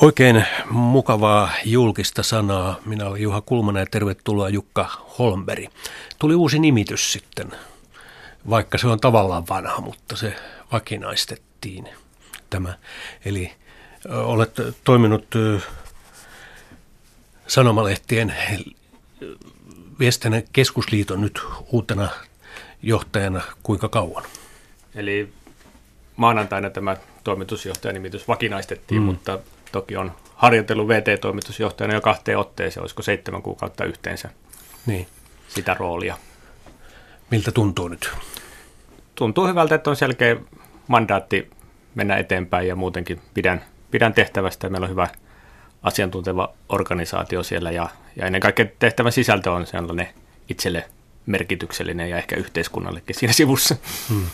Oikein mukavaa julkista sanaa. Minä olen Juha Kulmanen ja tervetuloa Jukka Holmberg. Tuli uusi nimitys sitten, vaikka se on tavallaan vanha, mutta se vakinaistettiin tämä. Eli olet toiminut sanomalehtien viestinnän keskusliiton nyt uutena johtajana kuinka kauan? Eli maanantaina tämä toimitusjohtajan nimitys vakinaistettiin, mm. mutta toki on harjoitellut VT-toimitusjohtajana jo kahteen otteeseen, olisiko seitsemän kuukautta yhteensä niin. sitä roolia. Miltä tuntuu nyt? Tuntuu hyvältä, että on selkeä mandaatti mennä eteenpäin ja muutenkin pidän, pidän tehtävästä. Meillä on hyvä asiantunteva organisaatio siellä ja, ja ennen kaikkea tehtävän sisältö on sellainen itselle merkityksellinen ja ehkä yhteiskunnallekin siinä sivussa. Hmm.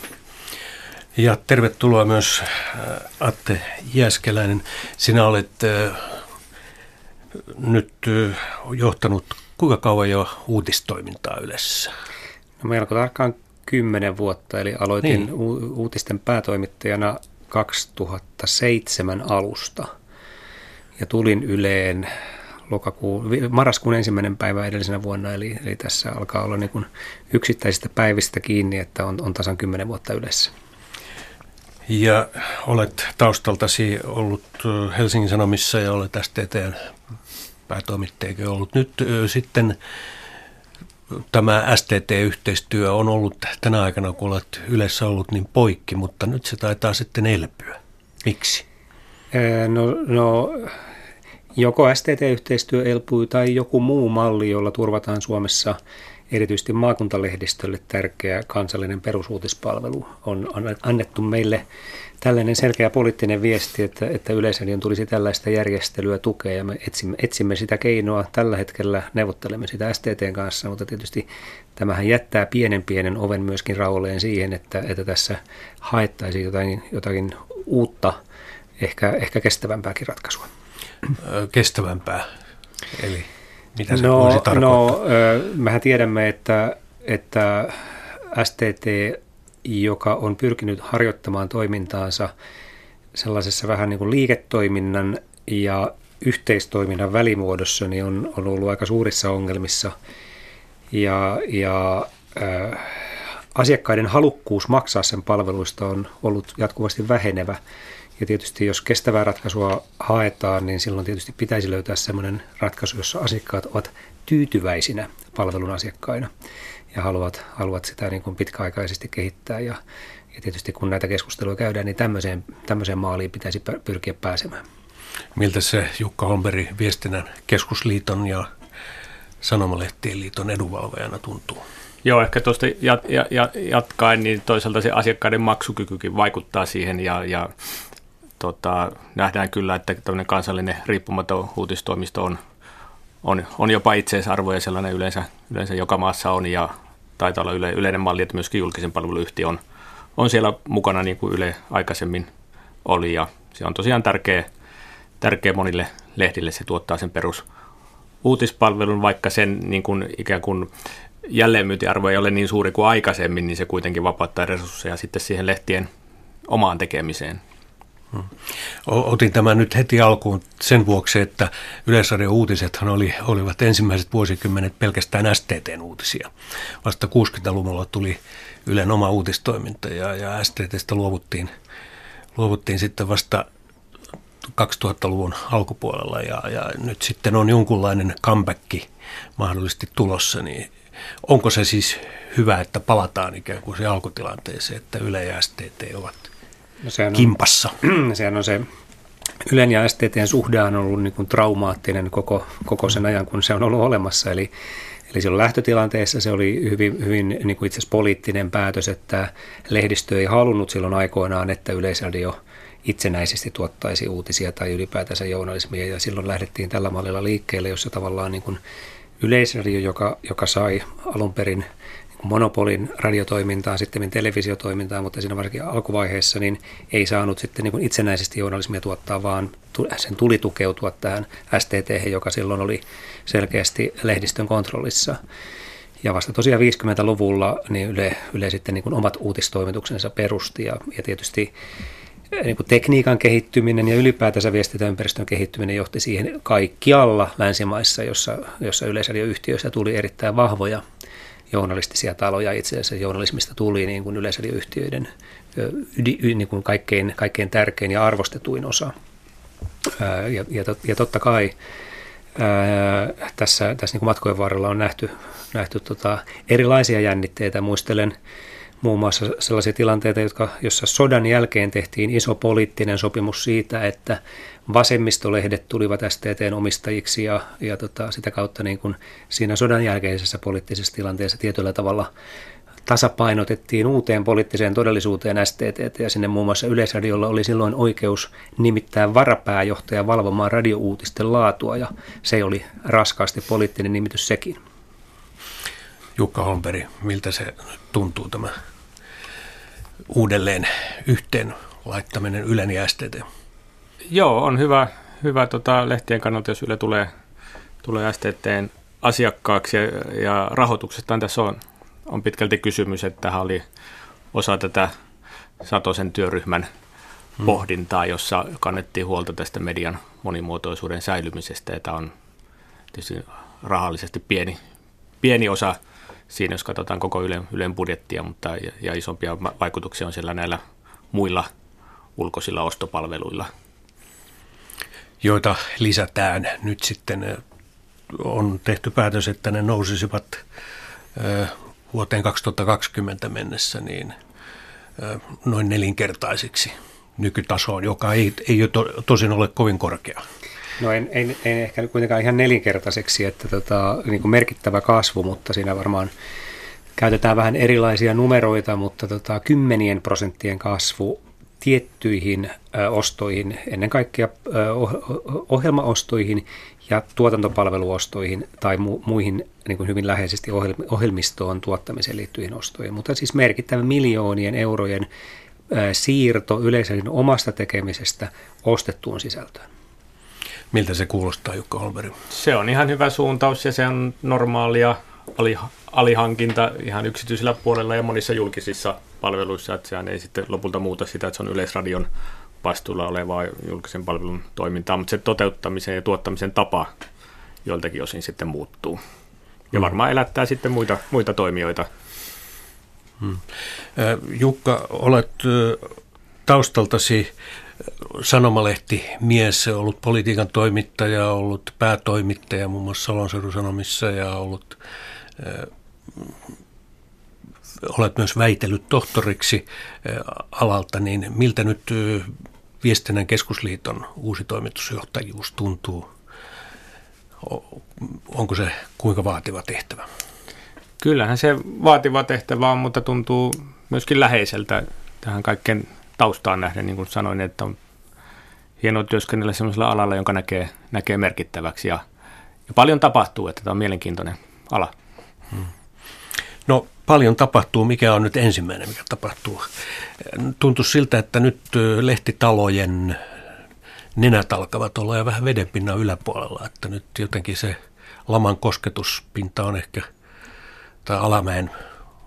Ja tervetuloa myös äh, Atte Jääskeläinen. Sinä olet äh, nyt äh, johtanut kuinka kauan jo uutistoimintaa Ylessä? No melko tarkkaan kymmenen vuotta, eli aloitin niin. u- uutisten päätoimittajana 2007 alusta. Ja tulin Yleen lokakuun, marraskuun ensimmäinen päivä edellisenä vuonna, eli, eli tässä alkaa olla niin kuin yksittäisistä päivistä kiinni, että on, on tasan kymmenen vuotta yleensä. Ja olet taustaltasi ollut Helsingin Sanomissa ja olet STTn päätoimittajakin ollut. Nyt sitten tämä STT-yhteistyö on ollut tänä aikana, kun olet yleensä ollut niin poikki, mutta nyt se taitaa sitten elpyä. Miksi? No, no joko STT-yhteistyö elpyy tai joku muu malli, jolla turvataan Suomessa – erityisesti maakuntalehdistölle tärkeä kansallinen perusuutispalvelu on annettu meille tällainen selkeä poliittinen viesti, että, että Yleisradion tulisi tällaista järjestelyä tukea ja me etsimme, etsimme sitä keinoa. Tällä hetkellä neuvottelemme sitä STTn kanssa, mutta tietysti tämähän jättää pienen pienen oven myöskin raolleen siihen, että, että tässä haettaisiin jotain, jotakin uutta, ehkä, ehkä kestävämpääkin ratkaisua. Kestävämpää, eli mitä se no, voisi no, tarkoittaa? No, mehän tiedämme, että, että STT, joka on pyrkinyt harjoittamaan toimintaansa sellaisessa vähän niin kuin liiketoiminnan ja yhteistoiminnan välimuodossa, niin on, on ollut aika suurissa ongelmissa. Ja, ja äh, asiakkaiden halukkuus maksaa sen palveluista on ollut jatkuvasti vähenevä. Ja tietysti jos kestävää ratkaisua haetaan, niin silloin tietysti pitäisi löytää sellainen ratkaisu, jossa asiakkaat ovat tyytyväisinä palvelun asiakkaina ja haluavat, haluavat sitä niin kuin pitkäaikaisesti kehittää. Ja, ja tietysti kun näitä keskusteluja käydään, niin tämmöiseen, tämmöiseen maaliin pitäisi pyrkiä pääsemään. Miltä se Jukka Holmberg Viestinnän keskusliiton ja Sanomalehtien liiton edunvalvojana tuntuu? Joo, ehkä tuosta jat, jat, jatkaen, niin toisaalta se asiakkaiden maksukykykin vaikuttaa siihen ja, ja tota, nähdään kyllä, että tämmöinen kansallinen riippumaton uutistoimisto on, on, on jopa itseisarvo ja sellainen yleensä, yleensä joka maassa on ja taitaa olla yle, yleinen malli, että myöskin julkisen palveluyhtiö on, on siellä mukana niin kuin Yle aikaisemmin oli ja se on tosiaan tärkeä, tärkeä monille lehdille, se tuottaa sen perus uutispalvelun, vaikka sen niin kuin ikään kuin jälleenmyyntiarvo ei ole niin suuri kuin aikaisemmin, niin se kuitenkin vapauttaa resursseja sitten siihen lehtien omaan tekemiseen. Hmm. Otin tämän nyt heti alkuun sen vuoksi, että Yleisradion uutisethan oli, olivat ensimmäiset vuosikymmenet pelkästään STTn uutisia. Vasta 60-luvulla tuli Ylen oma uutistoiminta ja, ja STTstä luovuttiin, luovuttiin sitten vasta 2000-luvun alkupuolella ja, ja nyt sitten on jonkunlainen comeback mahdollisesti tulossa, niin onko se siis hyvä, että palataan ikään kuin se alkutilanteeseen, että Yle ja STT ovat no sehän on, kimpassa. Sehän on se Ylen ja STTn suhde on ollut niin kuin traumaattinen koko, koko sen ajan, kun se on ollut olemassa. Eli, eli silloin lähtötilanteessa se oli hyvin, hyvin niin kuin itse asiassa poliittinen päätös, että lehdistö ei halunnut silloin aikoinaan, että Yleisradio itsenäisesti tuottaisi uutisia tai ylipäätänsä journalismia. Ja silloin lähdettiin tällä mallilla liikkeelle, jossa tavallaan niin kuin Yleisradio, joka, joka sai alun perin – monopolin radiotoimintaa, sitten televisiotoimintaa, mutta siinä varsinkin alkuvaiheessa niin ei saanut sitten niin itsenäisesti journalismia tuottaa, vaan sen tuli tukeutua tähän STT, joka silloin oli selkeästi lehdistön kontrollissa. Ja vasta tosiaan 50-luvulla niin Yle, Yle sitten niin omat uutistoimituksensa perusti ja, ja tietysti niin kuin tekniikan kehittyminen ja ylipäätänsä viestintäympäristön kehittyminen johti siihen kaikkialla länsimaissa, jossa, jossa yleisradioyhtiöistä tuli erittäin vahvoja journalistisia taloja. Itse asiassa journalismista tuli niin kuin yleisradioyhtiöiden niin kuin kaikkein, kaikkein tärkein ja arvostetuin osa. Ja, ja, ja totta kai ää, tässä, tässä niin kuin matkojen varrella on nähty, nähty tota, erilaisia jännitteitä. Muistelen muun muassa sellaisia tilanteita, jotka, jossa sodan jälkeen tehtiin iso poliittinen sopimus siitä, että vasemmistolehdet tulivat STTn omistajiksi ja, ja tota, sitä kautta niin kuin siinä sodan jälkeisessä poliittisessa tilanteessa tietyllä tavalla tasapainotettiin uuteen poliittiseen todellisuuteen STT ja sinne muun muassa Yleisradiolla oli silloin oikeus nimittää varapääjohtaja valvomaan radiouutisten laatua ja se oli raskaasti poliittinen nimitys sekin. Jukka Holmberg, miltä se tuntuu tämä uudelleen yhteen laittaminen Ylen ja STT? Joo, on hyvä, hyvä tota, lehtien kannalta, jos Yle tulee, tulee STTn asiakkaaksi ja, ja rahoituksestaan tässä on, on pitkälti kysymys, että tähän oli osa tätä Satosen työryhmän hmm. pohdintaa, jossa kannettiin huolta tästä median monimuotoisuuden säilymisestä, ja tämä on tietysti rahallisesti pieni, pieni osa siinä, jos katsotaan koko Ylen, Ylen budjettia, mutta ja, ja isompia vaikutuksia on siellä näillä muilla ulkoisilla ostopalveluilla. Joita lisätään nyt sitten, on tehty päätös, että ne nousisivat vuoteen 2020 mennessä niin noin nelinkertaisiksi nykytasoon, joka ei, ei to, tosin ole kovin korkea. No en, en, en ehkä kuitenkaan ihan nelinkertaiseksi, että tota, niin kuin merkittävä kasvu, mutta siinä varmaan käytetään vähän erilaisia numeroita, mutta tota, kymmenien prosenttien kasvu tiettyihin ö, ostoihin, ennen kaikkea ö, ohjelmaostoihin ja tuotantopalveluostoihin tai mu- muihin niin kuin hyvin läheisesti ohjelmistoon tuottamiseen liittyihin ostoihin, mutta siis merkittävä miljoonien eurojen ö, siirto yleisön omasta tekemisestä ostettuun sisältöön. Miltä se kuulostaa, Jukka Holmberg? Se on ihan hyvä suuntaus ja se on normaalia alihankinta ihan yksityisellä puolella ja monissa julkisissa palveluissa, että sehän ei sitten lopulta muuta sitä, että se on Yleisradion vastuulla olevaa julkisen palvelun toimintaa, mutta se toteuttamisen ja tuottamisen tapa joiltakin osin sitten muuttuu. Ja mm. varmaan elättää sitten muita, muita toimijoita. Hmm. Jukka, olet taustaltasi sanomalehti mies, ollut politiikan toimittaja, ollut päätoimittaja muun muassa Salonseudun Sanomissa ja ollut, äh, olet myös väitellyt tohtoriksi äh, alalta, niin miltä nyt äh, Viestinnän keskusliiton uusi toimitusjohtajuus tuntuu? Onko se kuinka vaativa tehtävä? Kyllähän se vaativa tehtävä on, mutta tuntuu myöskin läheiseltä tähän kaikkeen taustaan nähden, niin kuin sanoin, että on hienoa työskennellä sellaisella alalla, jonka näkee, näkee merkittäväksi ja, ja paljon tapahtuu, että tämä on mielenkiintoinen ala. Hmm. No paljon tapahtuu. Mikä on nyt ensimmäinen, mikä tapahtuu? Tuntuu siltä, että nyt lehtitalojen nenät alkavat olla jo vähän vedenpinnan yläpuolella, että nyt jotenkin se laman kosketuspinta on ehkä, tai alamäen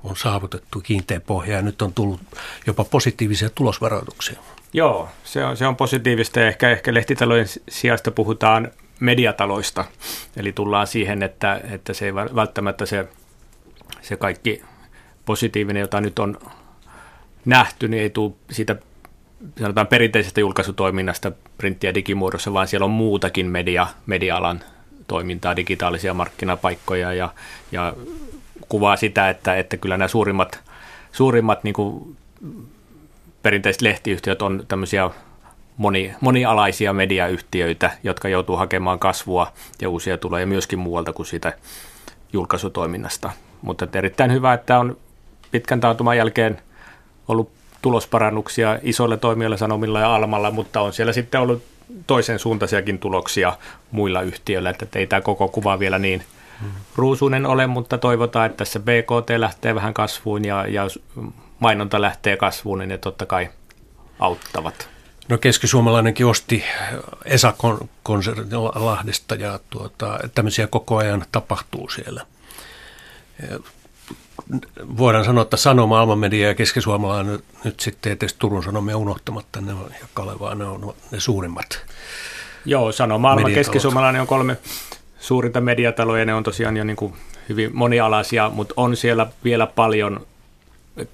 on saavutettu kiinteä pohja ja nyt on tullut jopa positiivisia tulosvaroituksia. Joo, se on, se on positiivista ja ehkä, ehkä lehtitalojen sijasta puhutaan mediataloista. Eli tullaan siihen, että, että se ei välttämättä se, se kaikki positiivinen, jota nyt on nähty, niin ei tule siitä sanotaan perinteisestä julkaisutoiminnasta printti- ja digimuodossa, vaan siellä on muutakin media, media-alan toimintaa, digitaalisia markkinapaikkoja ja, ja kuvaa sitä, että, että kyllä nämä suurimmat, suurimmat niin kuin perinteiset lehtiyhtiöt on tämmöisiä moni, monialaisia mediayhtiöitä, jotka joutuu hakemaan kasvua ja uusia tuloja myöskin muualta kuin siitä julkaisutoiminnasta. Mutta erittäin hyvä, että on pitkän taantuman jälkeen ollut tulosparannuksia isoille toimijoille Sanomilla ja Almalla, mutta on siellä sitten ollut toisen suuntaisiakin tuloksia muilla yhtiöillä, että ei tämä koko kuva vielä niin ruusuinen ole, mutta toivotaan, että tässä BKT lähtee vähän kasvuun ja, ja mainonta lähtee kasvuun, niin ne totta kai auttavat. No keskisuomalainenkin osti Esa-konsernin Lahdesta ja tuota, tämmöisiä koko ajan tapahtuu siellä. voidaan sanoa, että Sanoma, Alma-media ja Keskisuomalainen nyt sitten tietysti Turun Sanomia unohtamatta, ne on, ja Kalevaa, ne on ne suurimmat Joo, Sanoma, Alma, Keskisuomalainen on kolme suurinta mediataloja, ja ne on tosiaan jo niin kuin hyvin monialaisia, mutta on siellä vielä paljon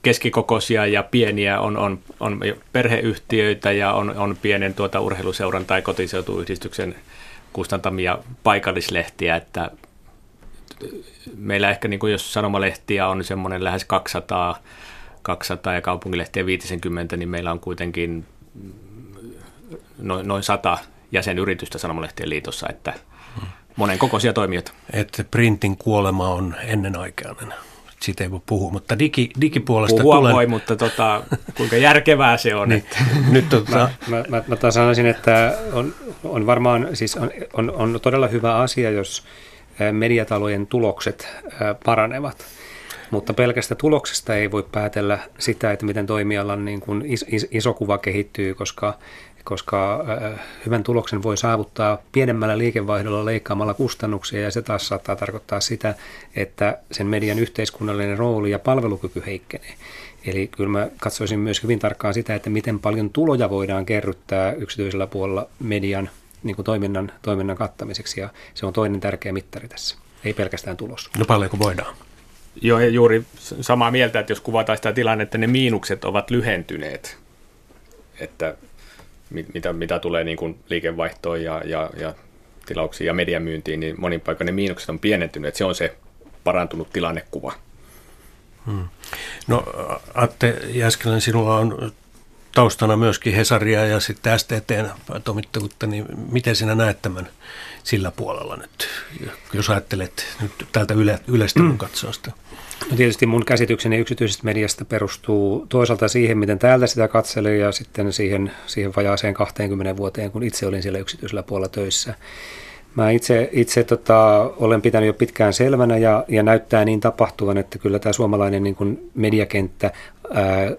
keskikokoisia ja pieniä, on, on, on perheyhtiöitä ja on, on pienen tuota urheiluseuran tai kotiseutuyhdistyksen kustantamia paikallislehtiä, että meillä ehkä niin kuin jos sanomalehtiä on semmoinen lähes 200, 200 ja kaupunkilehtiä 50, niin meillä on kuitenkin noin, noin 100 jäsenyritystä Sanomalehtien liitossa, että monen kokoisia toimijoita. Että printin kuolema on ennenaikainen. Siitä ei voi puhua, mutta digi, digipuolesta Puhua tulen... voi, mutta tota, kuinka järkevää se on. niin, nyt tota... mä, mä, mä, mä taas sanoisin, että on, on varmaan, siis on, on, on todella hyvä asia, jos mediatalojen tulokset paranevat. Mutta pelkästä tuloksesta ei voi päätellä sitä, että miten toimialan niin kuin is, is, iso kuva kehittyy, koska koska hyvän tuloksen voi saavuttaa pienemmällä liikevaihdolla leikkaamalla kustannuksia ja se taas saattaa tarkoittaa sitä, että sen median yhteiskunnallinen rooli ja palvelukyky heikkenee. Eli kyllä mä katsoisin myös hyvin tarkkaan sitä, että miten paljon tuloja voidaan kerryttää yksityisellä puolella median niin kuin toiminnan, toiminnan kattamiseksi ja se on toinen tärkeä mittari tässä, ei pelkästään tulos. No paljonko voidaan? Joo, ja juuri samaa mieltä, että jos kuvataan sitä tilannetta, ne miinukset ovat lyhentyneet. Että mitä, mitä tulee niin kuin liikevaihtoon ja, ja, ja tilauksiin ja mediamyyntiin, niin monin paikoin ne miinukset on pienentyneet. Se on se parantunut tilannekuva. Hmm. No Atte Jäskelän, sinulla on taustana myöskin Hesaria ja sitten STTn toimittavuutta, niin miten sinä näet tämän sillä puolella nyt, jos ajattelet nyt tältä yle, yleistä mm. katsosta? No tietysti mun käsitykseni yksityisestä mediasta perustuu toisaalta siihen, miten täältä sitä katselin ja sitten siihen, siihen vajaaseen 20 vuoteen, kun itse olin siellä yksityisellä puolella töissä. Mä itse, itse tota, olen pitänyt jo pitkään selvänä ja, ja näyttää niin tapahtuvan, että kyllä tämä suomalainen niin kuin mediakenttä ää,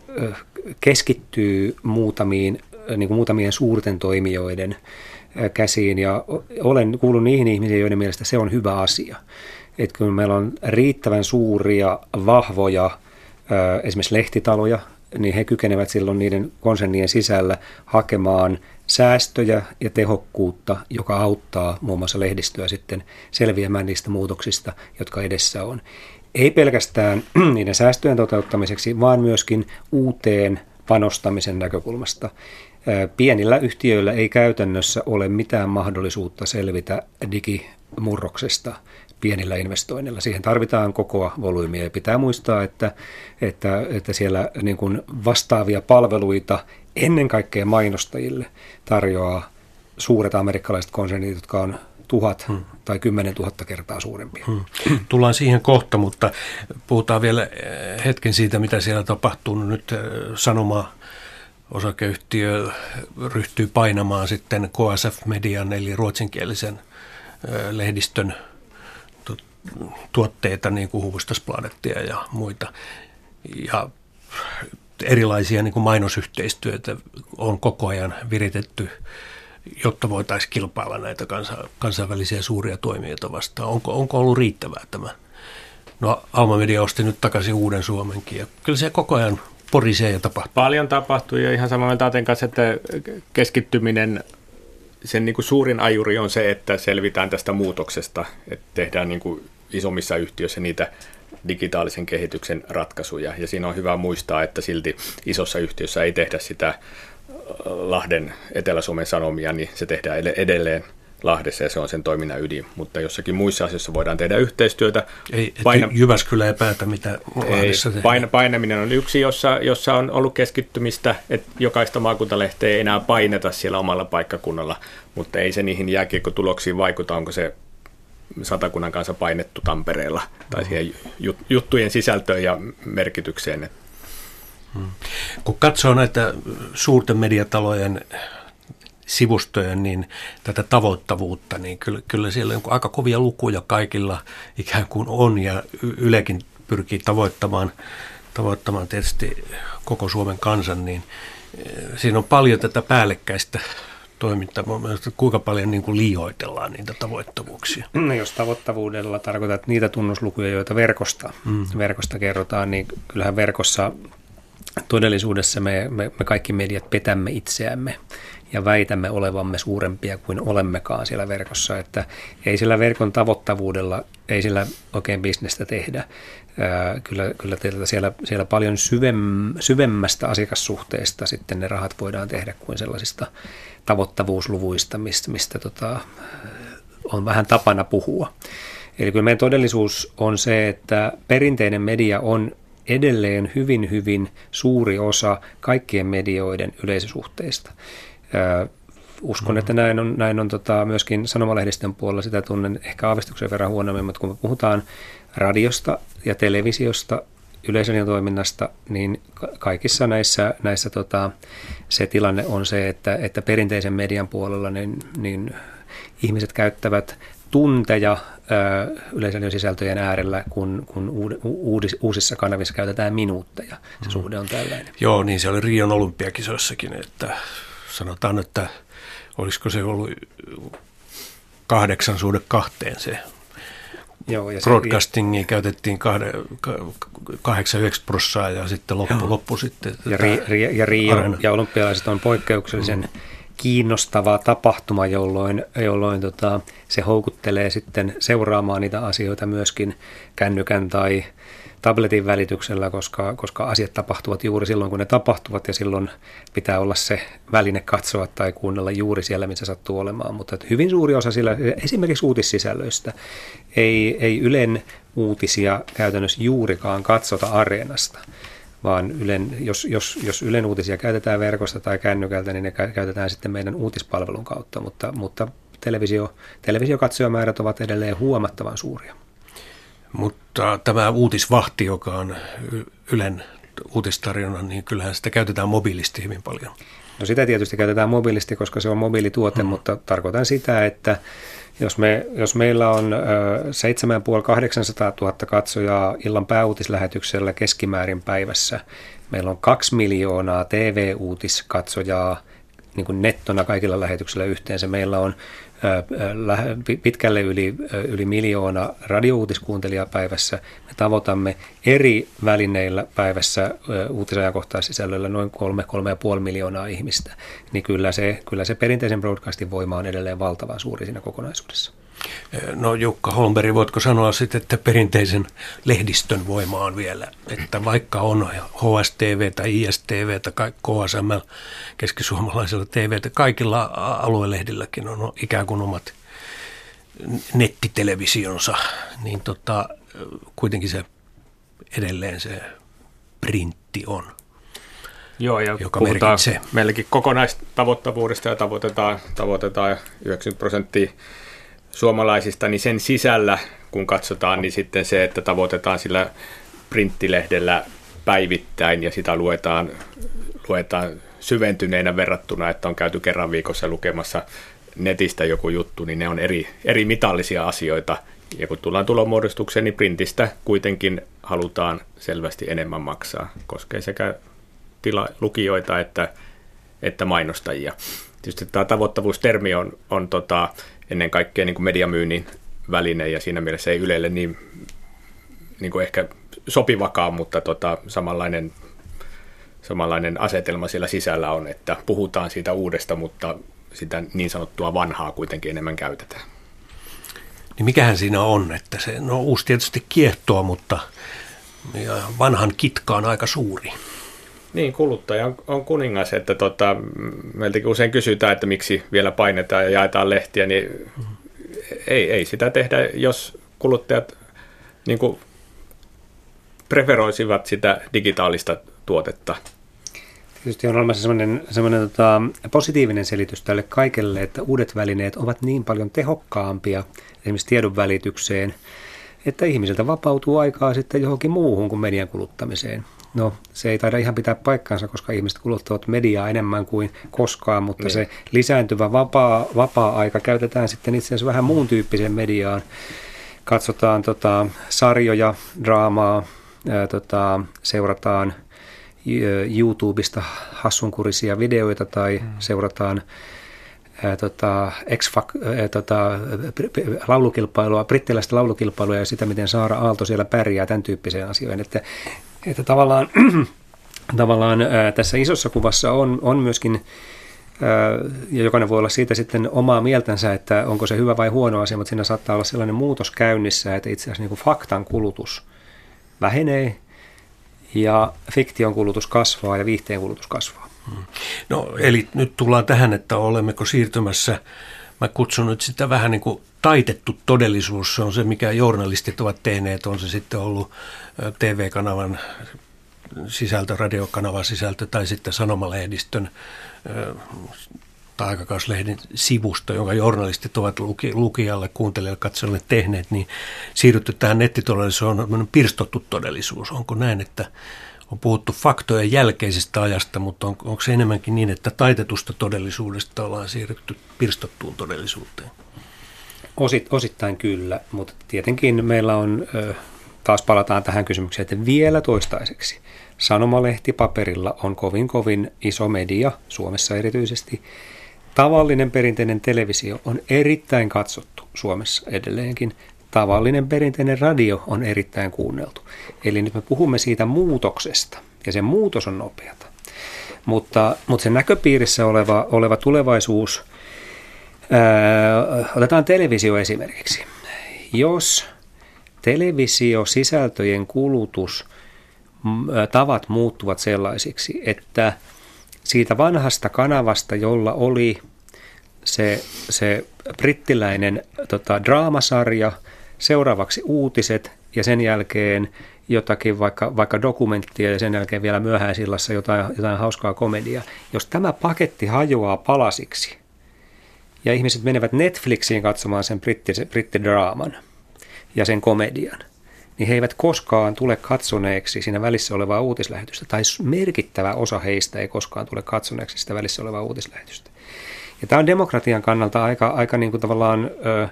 keskittyy muutamiin, niin kuin muutamien suurten toimijoiden käsiin ja olen kuullut niihin ihmisiin, joiden mielestä se on hyvä asia että kun meillä on riittävän suuria, vahvoja esimerkiksi lehtitaloja, niin he kykenevät silloin niiden konsernien sisällä hakemaan säästöjä ja tehokkuutta, joka auttaa muun muassa lehdistöä sitten selviämään niistä muutoksista, jotka edessä on. Ei pelkästään niiden säästöjen toteuttamiseksi, vaan myöskin uuteen panostamisen näkökulmasta. Pienillä yhtiöillä ei käytännössä ole mitään mahdollisuutta selvitä digimurroksesta pienillä investoinneilla. Siihen tarvitaan kokoa volyymiä ja pitää muistaa, että, että, että siellä niin kuin vastaavia palveluita ennen kaikkea mainostajille tarjoaa suuret amerikkalaiset konsernit, jotka on tuhat hmm. tai kymmenen tuhatta kertaa suurempia. Hmm. Tullaan siihen kohta, mutta puhutaan vielä eh, hetken siitä, mitä siellä tapahtuu. No nyt eh, sanoma osakeyhtiö ryhtyy painamaan sitten KSF-median eli ruotsinkielisen eh, lehdistön tuotteita, niin kuin Hufvudstadsbladettia ja muita. Ja erilaisia niin kuin mainosyhteistyötä on koko ajan viritetty, jotta voitaisiin kilpailla näitä kansa, kansainvälisiä suuria toimijoita vastaan. Onko, onko ollut riittävää tämä? No Alma Media osti nyt takaisin uuden Suomenkin ja kyllä se koko ajan porisee ja tapahtuu. Paljon tapahtuu ja ihan mieltä Aten kanssa, että keskittyminen sen niin kuin suurin ajuri on se, että selvitään tästä muutoksesta, että tehdään niin kuin isommissa yhtiöissä niitä digitaalisen kehityksen ratkaisuja. Ja siinä on hyvä muistaa, että silti isossa yhtiössä ei tehdä sitä äh, Lahden Etelä-Suomen Sanomia, niin se tehdään edelleen Lahdessa ja se on sen toiminnan ydin. Mutta jossakin muissa asioissa voidaan tehdä yhteistyötä. Ei, Paina... Jyväskylä ei päätä, mitä Lahdessa ei, paina, Painaminen on yksi, jossa, jossa on ollut keskittymistä, että jokaista maakuntalehteä ei enää paineta siellä omalla paikkakunnalla, mutta ei se niihin jääkiekkotuloksiin vaikuta, onko se satakunnan kanssa painettu Tampereella tai siihen juttujen sisältöön ja merkitykseen. Hmm. Kun katsoo näitä suurten mediatalojen sivustojen, niin tätä tavoittavuutta, niin kyllä, kyllä siellä on aika kovia lukuja kaikilla ikään kuin on, ja Ylekin pyrkii tavoittamaan, tavoittamaan tietysti koko Suomen kansan, niin eh, siinä on paljon tätä päällekkäistä toimintaa. Kuinka paljon niin kuin liioitellaan niitä tavoittavuuksia? No, jos tavoittavuudella tarkoitat niitä tunnuslukuja, joita verkosta, mm. verkosta kerrotaan, niin kyllähän verkossa todellisuudessa me, me, me kaikki mediat petämme itseämme ja väitämme olevamme suurempia kuin olemmekaan siellä verkossa, että ei sillä verkon tavoittavuudella, ei sillä oikein bisnestä tehdä. Kyllä, kyllä siellä, siellä paljon syvem, syvemmästä asiakassuhteesta sitten ne rahat voidaan tehdä kuin sellaisista tavoittavuusluvuista, mistä, mistä tota, on vähän tapana puhua. Eli kyllä meidän todellisuus on se, että perinteinen media on edelleen hyvin, hyvin suuri osa kaikkien medioiden yleisösuhteista. Uskon, että näin on, näin on tota, myöskin sanomalehdistön puolella, sitä tunnen ehkä aavistuksen verran huonommin, mutta kun me puhutaan radiosta ja televisiosta, yleisön toiminnasta, niin kaikissa näissä, näissä tota, se tilanne on se, että, että perinteisen median puolella niin, niin ihmiset käyttävät tunteja yleisradion sisältöjen äärellä, kun, kun uudis, uusissa kanavissa käytetään minuutteja. Se mm. suhde on tällainen. Joo, niin se oli Rion olympiakisoissakin, että sanotaan, että olisiko se ollut kahdeksan suhde kahteen se Joo, ja broadcastingiin käytettiin 89 prossaa ja sitten loppu, loppu sitten. Ja, ri, ri, ja Rio ja olympialaiset on poikkeuksellisen mm. kiinnostava tapahtuma, jolloin, jolloin tota, se houkuttelee sitten seuraamaan niitä asioita myöskin kännykän tai tabletin välityksellä, koska, koska asiat tapahtuvat juuri silloin, kun ne tapahtuvat ja silloin pitää olla se väline katsoa tai kuunnella juuri siellä, missä sattuu olemaan. Mutta hyvin suuri osa sillä, esimerkiksi uutissisällöistä, ei, ei Ylen uutisia käytännössä juurikaan katsota areenasta vaan Ylen, jos, jos, jos Ylen uutisia käytetään verkosta tai kännykältä, niin ne käytetään sitten meidän uutispalvelun kautta, mutta, mutta televisio, televisiokatsojamaärät ovat edelleen huomattavan suuria. Mutta tämä uutisvahti, joka on Ylen uutistarjona, niin kyllähän sitä käytetään mobiilisti hyvin paljon. No sitä tietysti käytetään mobiilisti, koska se on mobiilituote, hmm. mutta tarkoitan sitä, että jos, me, jos meillä on 7500 000 katsojaa illan pääuutislähetyksellä keskimäärin päivässä, meillä on 2 miljoonaa TV-uutiskatsojaa niin kuin nettona kaikilla lähetyksillä yhteensä. Meillä on pitkälle yli, yli miljoona radiouutiskuuntelijaa päivässä. Me tavoitamme eri välineillä päivässä uutisajankohtaisisällöllä noin 3-3,5 miljoonaa ihmistä. Niin kyllä se, kyllä se perinteisen broadcastin voima on edelleen valtavan suuri siinä kokonaisuudessa. No Jukka Holmberg, voitko sanoa sitten, että perinteisen lehdistön voima on vielä, että vaikka on HSTV tai ISTV tai KSML, keskisuomalaisella TV, kaikilla aluelehdilläkin on ikään kuin omat nettitelevisionsa, niin tota, kuitenkin se edelleen se printti on. Joo, ja joka puhutaan merkitsee. meilläkin kokonaistavoittavuudesta ja tavoitetaan, tavoitetaan 90 prosenttia suomalaisista, niin sen sisällä, kun katsotaan, niin sitten se, että tavoitetaan sillä printtilehdellä päivittäin ja sitä luetaan, luetaan syventyneenä verrattuna, että on käyty kerran viikossa lukemassa netistä joku juttu, niin ne on eri, eri mitallisia asioita. Ja kun tullaan tulomuodostukseen, niin printistä kuitenkin halutaan selvästi enemmän maksaa. Koskee sekä tila, lukijoita että, että mainostajia. Tietysti tämä tavoittavuustermi on, on tota, ennen kaikkea niin kuin mediamyynnin väline ja siinä mielessä ei Ylelle niin, niin kuin ehkä sopivakaan, mutta tota, samanlainen, samanlainen asetelma siellä sisällä on, että puhutaan siitä uudesta, mutta sitä niin sanottua vanhaa kuitenkin enemmän käytetään. Niin mikähän siinä on, että se, no uusi tietysti kiehtoo, mutta vanhan kitka on aika suuri. Niin, kuluttaja on, on kuningas, että tota, meiltäkin usein kysytään, että miksi vielä painetaan ja jaetaan lehtiä, niin mm-hmm. ei, ei sitä tehdä, jos kuluttajat niin kuin preferoisivat sitä digitaalista tuotetta. Tietysti on olemassa sellainen, sellainen tota, positiivinen selitys tälle kaikelle, että uudet välineet ovat niin paljon tehokkaampia esimerkiksi tiedon välitykseen, että ihmisiltä vapautuu aikaa sitten johonkin muuhun kuin median kuluttamiseen. No se ei taida ihan pitää paikkaansa, koska ihmiset kuluttavat mediaa enemmän kuin koskaan, mutta niin. se lisääntyvä vapaa, vapaa-aika käytetään sitten itse asiassa vähän muun tyyppiseen mediaan. Katsotaan tota, sarjoja, draamaa, ää, tota, seurataan YouTubesta hassunkurisia videoita tai hmm. seurataan ää, tota, x tota, laulukilpailua, brittiläistä laulukilpailua ja sitä, miten Saara Aalto siellä pärjää tämän tyyppiseen asioihin. Että, että tavallaan, tavallaan ää, tässä isossa kuvassa on, on myöskin ja jokainen voi olla siitä sitten omaa mieltänsä, että onko se hyvä vai huono asia, mutta siinä saattaa olla sellainen muutos käynnissä, että itse asiassa niin kuin faktan kulutus vähenee ja fiktion kulutus kasvaa ja viihteen kulutus kasvaa. No eli nyt tullaan tähän, että olemmeko siirtymässä, mä kutsun nyt sitä vähän niin kuin taitettu todellisuus, se on se mikä journalistit ovat tehneet, on se sitten ollut TV-kanavan sisältö, radiokanavan sisältö tai sitten sanomalehdistön tai sivusto, jonka journalistit ovat luki, lukijalle, kuuntelijalle, katsojalle tehneet, niin siirrytty tähän nettitodellisuuteen. On pirstottu todellisuus. Onko näin, että on puhuttu faktojen jälkeisestä ajasta, mutta on, onko se enemmänkin niin, että taitetusta todellisuudesta ollaan siirrytty pirstottuun todellisuuteen? Osit, osittain kyllä, mutta tietenkin meillä on, taas palataan tähän kysymykseen, että vielä toistaiseksi Sanomalehti paperilla on kovin kovin iso media, Suomessa erityisesti. Tavallinen perinteinen televisio on erittäin katsottu Suomessa edelleenkin. Tavallinen perinteinen radio on erittäin kuunneltu. Eli nyt me puhumme siitä muutoksesta, ja se muutos on nopeata. Mutta, mutta se näköpiirissä oleva, oleva tulevaisuus, ää, otetaan televisio esimerkiksi. Jos televisiosisältöjen kulutus – tavat muuttuvat sellaisiksi, että siitä vanhasta kanavasta, jolla oli se, se brittiläinen tota, draamasarja, seuraavaksi uutiset ja sen jälkeen jotakin vaikka, vaikka dokumenttia ja sen jälkeen vielä myöhäisillassa jotain, jotain hauskaa komediaa. Jos tämä paketti hajoaa palasiksi ja ihmiset menevät Netflixiin katsomaan sen britti, brittidraaman ja sen komedian, niin he eivät koskaan tule katsoneeksi siinä välissä olevaa uutislähetystä, tai merkittävä osa heistä ei koskaan tule katsoneeksi sitä välissä olevaa uutislähetystä. Ja tämä on demokratian kannalta aika, aika niin kuin tavallaan, ö,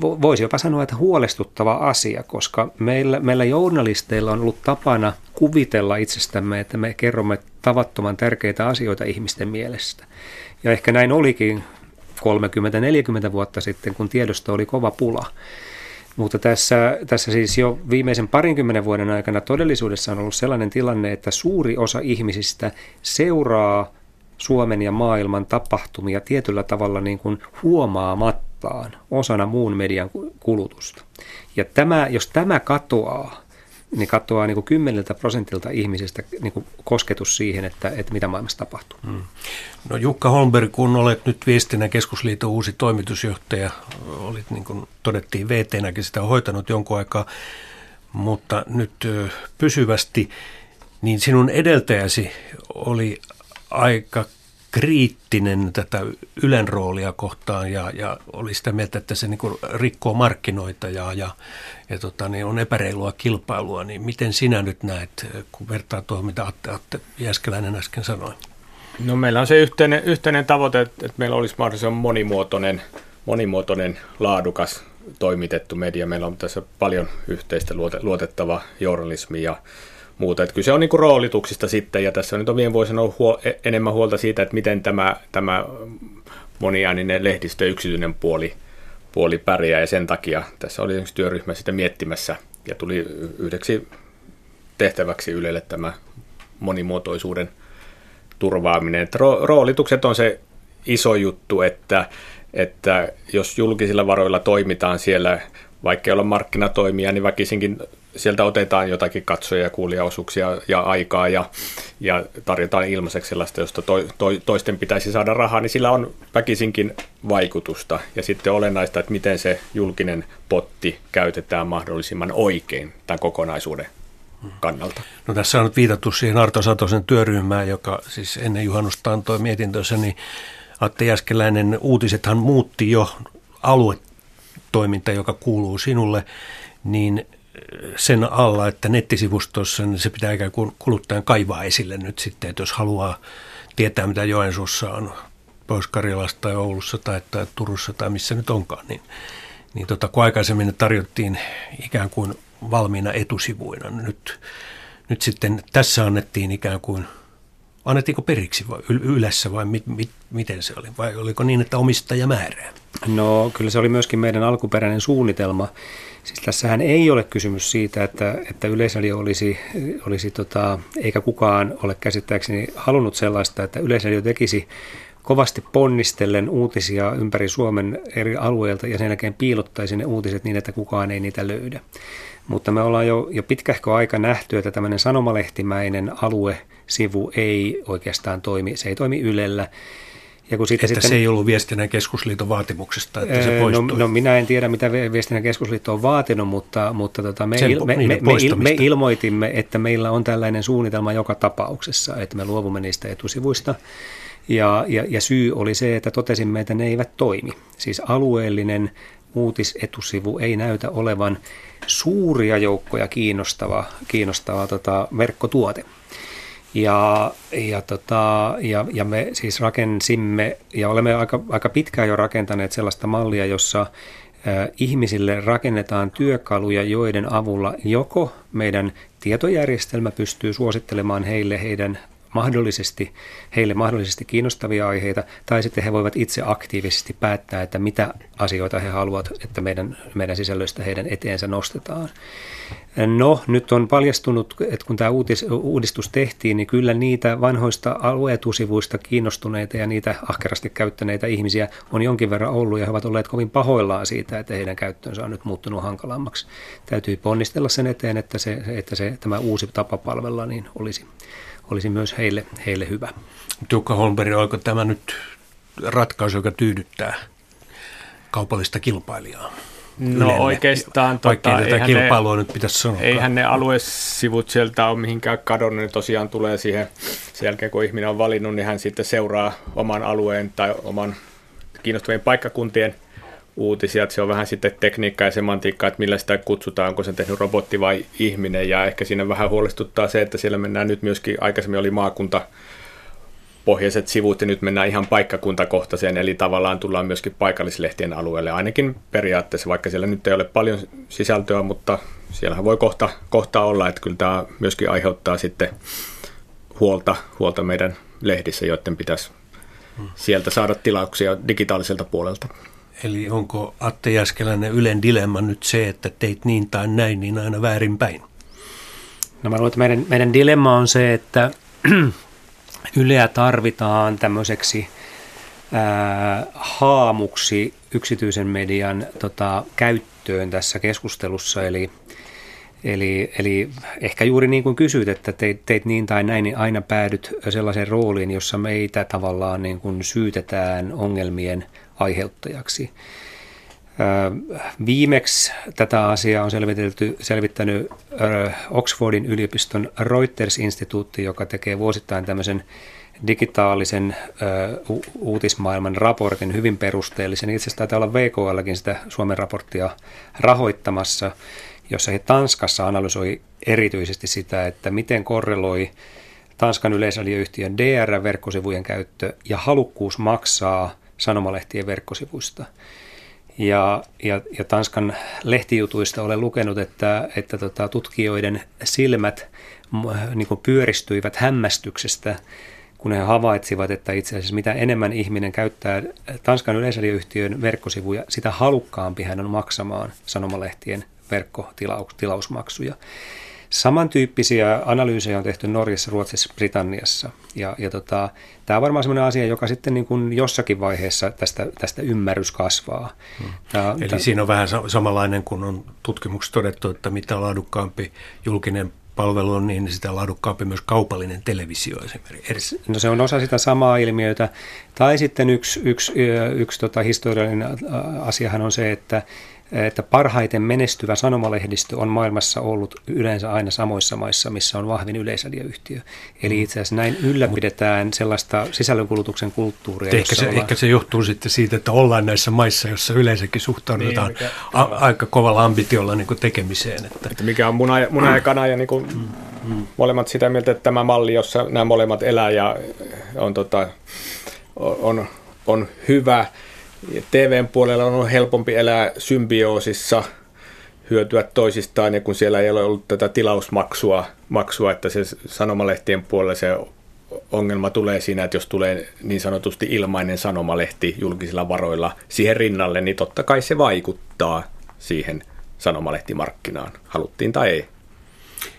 voisi jopa sanoa, että huolestuttava asia, koska meillä, meillä journalisteilla on ollut tapana kuvitella itsestämme, että me kerromme tavattoman tärkeitä asioita ihmisten mielestä. Ja ehkä näin olikin 30-40 vuotta sitten, kun tiedosto oli kova pula. Mutta tässä, tässä siis jo viimeisen parinkymmenen vuoden aikana todellisuudessa on ollut sellainen tilanne, että suuri osa ihmisistä seuraa Suomen ja maailman tapahtumia tietyllä tavalla niin kuin huomaamattaan osana muun median kulutusta. Ja tämä, jos tämä katoaa, niin katoaa niin kuin kymmeneltä prosentilta ihmisistä niin kuin kosketus siihen, että, että mitä maailmassa tapahtuu. Hmm. No Jukka Holmberg, kun olet nyt Viestinnän keskusliiton uusi toimitusjohtaja, olit niin kuin todettiin VT-näkin sitä hoitanut jonkun aikaa, mutta nyt pysyvästi, niin sinun edeltäjäsi oli aika kriittinen tätä Ylen roolia kohtaan ja, ja oli sitä mieltä, että se niin rikkoo markkinoita ja, ja, ja tota, niin on epäreilua kilpailua. Niin miten sinä nyt näet, kun vertaa tuohon, mitä Atte, Atte Jäskeläinen äsken sanoi? No meillä on se yhteinen, yhteinen tavoite, että meillä olisi mahdollisimman monimuotoinen, monimuotoinen, laadukas toimitettu media. Meillä on tässä paljon yhteistä luotettavaa journalismia ja muuta. Että kyse on niin kuin roolituksista sitten, ja tässä nyt on viime vuosina ollut huo, e- enemmän huolta siitä, että miten tämä, tämä moniääninen lehdistö yksityinen puoli, puoli pärjää, ja sen takia tässä oli yksi työryhmä sitä miettimässä, ja tuli yhdeksi tehtäväksi Ylelle tämä monimuotoisuuden turvaaminen. Että roolitukset on se iso juttu, että, että jos julkisilla varoilla toimitaan siellä, vaikka ei olla markkinatoimia, niin väkisinkin sieltä otetaan jotakin katsoja ja kuulijaosuuksia ja aikaa ja, ja tarjotaan ilmaiseksi sellaista, josta to, to, toisten pitäisi saada rahaa, niin sillä on väkisinkin vaikutusta. Ja sitten olennaista, että miten se julkinen potti käytetään mahdollisimman oikein tämän kokonaisuuden kannalta. No tässä on nyt viitattu siihen Arto Satosen työryhmään, joka siis ennen juhannusta antoi mietintönsä, niin Atte Jäskeläinen uutisethan muutti jo aluetoiminta, joka kuuluu sinulle, niin sen alla, että nettisivustossa niin se pitää ikään kuin kuluttajan kaivaa esille nyt sitten, että jos haluaa tietää, mitä Joensuussa on, Pohjois-Karjalassa tai Oulussa tai, tai Turussa tai missä nyt onkaan, niin, niin tota, kun aikaisemmin ne tarjottiin ikään kuin valmiina etusivuina, nyt, nyt sitten tässä annettiin ikään kuin annettiinko periksi vai ylässä vai mit, mit, miten se oli? Vai oliko niin, että omistaja määrää? No kyllä se oli myöskin meidän alkuperäinen suunnitelma. Siis tässähän ei ole kysymys siitä, että, että Yleisradio olisi, olisi tota, eikä kukaan ole käsittääkseni halunnut sellaista, että Yleisradio tekisi kovasti ponnistellen uutisia ympäri Suomen eri alueilta ja sen jälkeen piilottaisi ne uutiset niin, että kukaan ei niitä löydä. Mutta me ollaan jo, jo pitkähkö aika nähty, että tämmöinen sanomalehtimäinen aluesivu ei oikeastaan toimi. Se ei toimi Ylellä. Ja kun että sitten, se ei ollut viestinnän keskusliiton vaatimuksesta, että se poistui. No, no minä en tiedä, mitä viestinnän keskusliitto on vaatinut, mutta, mutta tota, me, il, me, me, me, me ilmoitimme, että meillä on tällainen suunnitelma joka tapauksessa, että me luovumme niistä etusivuista. Ja, ja, ja syy oli se, että totesimme, että ne eivät toimi. Siis alueellinen uutisetusivu ei näytä olevan suuria joukkoja kiinnostava, kiinnostava tota, verkkotuote. Ja, ja, tota, ja, ja me siis rakensimme ja olemme aika, aika pitkään jo rakentaneet sellaista mallia, jossa ihmisille rakennetaan työkaluja, joiden avulla joko meidän tietojärjestelmä pystyy suosittelemaan heille heidän mahdollisesti, heille mahdollisesti kiinnostavia aiheita, tai sitten he voivat itse aktiivisesti päättää, että mitä asioita he haluavat, että meidän, meidän sisällöistä heidän eteensä nostetaan. No, nyt on paljastunut, että kun tämä uutis, uudistus tehtiin, niin kyllä niitä vanhoista alueetusivuista kiinnostuneita ja niitä ahkerasti käyttäneitä ihmisiä on jonkin verran ollut, ja he ovat olleet kovin pahoillaan siitä, että heidän käyttönsä on nyt muuttunut hankalammaksi. Täytyy ponnistella sen eteen, että, se, että se, tämä uusi tapa palvella niin olisi olisi myös heille, heille hyvä. Tuukka Holmberg, oliko tämä nyt ratkaisu, joka tyydyttää kaupallista kilpailijaa? No Ylelle. oikeastaan... Vaikka tota, tätä kilpailua ne, nyt pitäisi sanoa. Eihän ne aluesivut sieltä ole mihinkään kadonnut, ne tosiaan tulee siihen sen jälkeen, kun ihminen on valinnut, niin hän sitten seuraa oman alueen tai oman kiinnostavien paikkakuntien – uutisia, että se on vähän sitten tekniikkaa ja semantiikkaa, että millä sitä kutsutaan, onko se tehnyt robotti vai ihminen, ja ehkä siinä vähän huolestuttaa se, että siellä mennään nyt myöskin, aikaisemmin oli maakunta pohjaiset sivut ja nyt mennään ihan paikkakuntakohtaiseen, eli tavallaan tullaan myöskin paikallislehtien alueelle, ainakin periaatteessa, vaikka siellä nyt ei ole paljon sisältöä, mutta siellähän voi kohta, kohta olla, että kyllä tämä myöskin aiheuttaa sitten huolta, huolta meidän lehdissä, joiden pitäisi sieltä saada tilauksia digitaaliselta puolelta. Eli onko Atte Jäskeläinen Ylen dilemma nyt se, että teit niin tai näin, niin aina väärinpäin? No mä luulen, että meidän, meidän dilemma on se, että Yleä tarvitaan tämmöiseksi haamuksi yksityisen median tota, käyttöön tässä keskustelussa. Eli, eli, eli ehkä juuri niin kuin kysyt, että teit, teit niin tai näin, niin aina päädyt sellaiseen rooliin, jossa meitä tavallaan niin kuin syytetään ongelmien aiheuttajaksi. Viimeksi tätä asiaa on selvitelty, selvittänyt Oxfordin yliopiston Reuters-instituutti, joka tekee vuosittain tämmöisen digitaalisen uutismaailman raportin hyvin perusteellisen. Itse asiassa taitaa olla VKLkin sitä Suomen raporttia rahoittamassa, jossa he Tanskassa analysoi erityisesti sitä, että miten korreloi Tanskan yleisradioyhtiön DR-verkkosivujen käyttö ja halukkuus maksaa – sanomalehtien verkkosivuista. Ja, ja, ja Tanskan lehtijutuista olen lukenut, että, että tota, tutkijoiden silmät niin pyöristyivät hämmästyksestä, kun he havaitsivat, että itse asiassa mitä enemmän ihminen käyttää Tanskan yleisradioyhtiön verkkosivuja, sitä halukkaampi hän on maksamaan sanomalehtien verkkotilausmaksuja. Samantyyppisiä analyysejä on tehty Norjassa, Ruotsissa, Britanniassa. Ja, ja tota, tämä on varmaan sellainen asia, joka sitten niin kuin jossakin vaiheessa tästä, tästä ymmärrys kasvaa. Hmm. Tämä, Eli tämä, siinä on vähän samanlainen kuin on tutkimuksessa todettu, että mitä laadukkaampi julkinen palvelu on, niin sitä laadukkaampi myös kaupallinen televisio esimerkiksi. No se on osa sitä samaa ilmiötä. Tai sitten yksi, yksi, yksi, yksi tota historiallinen asiahan on se, että että parhaiten menestyvä sanomalehdistö on maailmassa ollut yleensä aina samoissa maissa, missä on vahvin yleisradioyhtiö. Eli mm. itse asiassa näin ylläpidetään sellaista sisällönkulutuksen kulttuuria. Ehkä se, ollaan... ehkä se johtuu sitten siitä, että ollaan näissä maissa, joissa yleensäkin suhtaudutaan niin, mikä, a- aika kovalla ambitiolla niin kuin tekemiseen. Että. Että mikä on muna ja, muna ja kana ja niin kuin mm. mm. molemmat sitä mieltä, että tämä malli, jossa nämä molemmat elää ja on, tota, on, on hyvä – TVn puolella on helpompi elää symbioosissa, hyötyä toisistaan, ja kun siellä ei ole ollut tätä tilausmaksua, maksua, että se sanomalehtien puolella se ongelma tulee siinä, että jos tulee niin sanotusti ilmainen sanomalehti julkisilla varoilla siihen rinnalle, niin totta kai se vaikuttaa siihen sanomalehtimarkkinaan, haluttiin tai ei.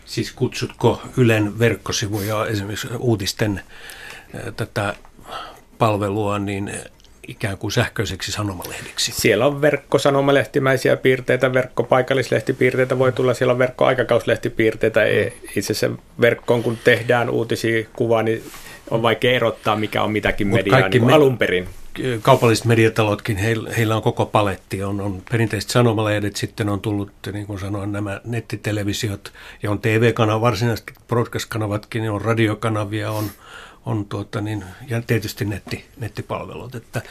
Siis kutsutko Ylen verkkosivuja esimerkiksi uutisten tätä palvelua, niin ikään kuin sähköiseksi sanomalehdiksi. Siellä on verkkosanomalehtimäisiä piirteitä, verkkopaikallislehtipiirteitä voi tulla, siellä on verkkoaikakauslehtipiirteitä. Mm. Itse asiassa verkkoon, kun tehdään uutisia kuvaa, niin on vaikea erottaa, mikä on mitäkin mediaa kaikki niin me- alun perin. Kaupalliset mediatalotkin, heillä, heillä on koko paletti. On, on perinteiset sanomalehdet, sitten on tullut, niin kuin sanoin, nämä nettitelevisiot, ja on TV-kanava, varsinaiset broadcast-kanavatkin, on radiokanavia, on, on tuota niin, ja tietysti netti, nettipalvelut, että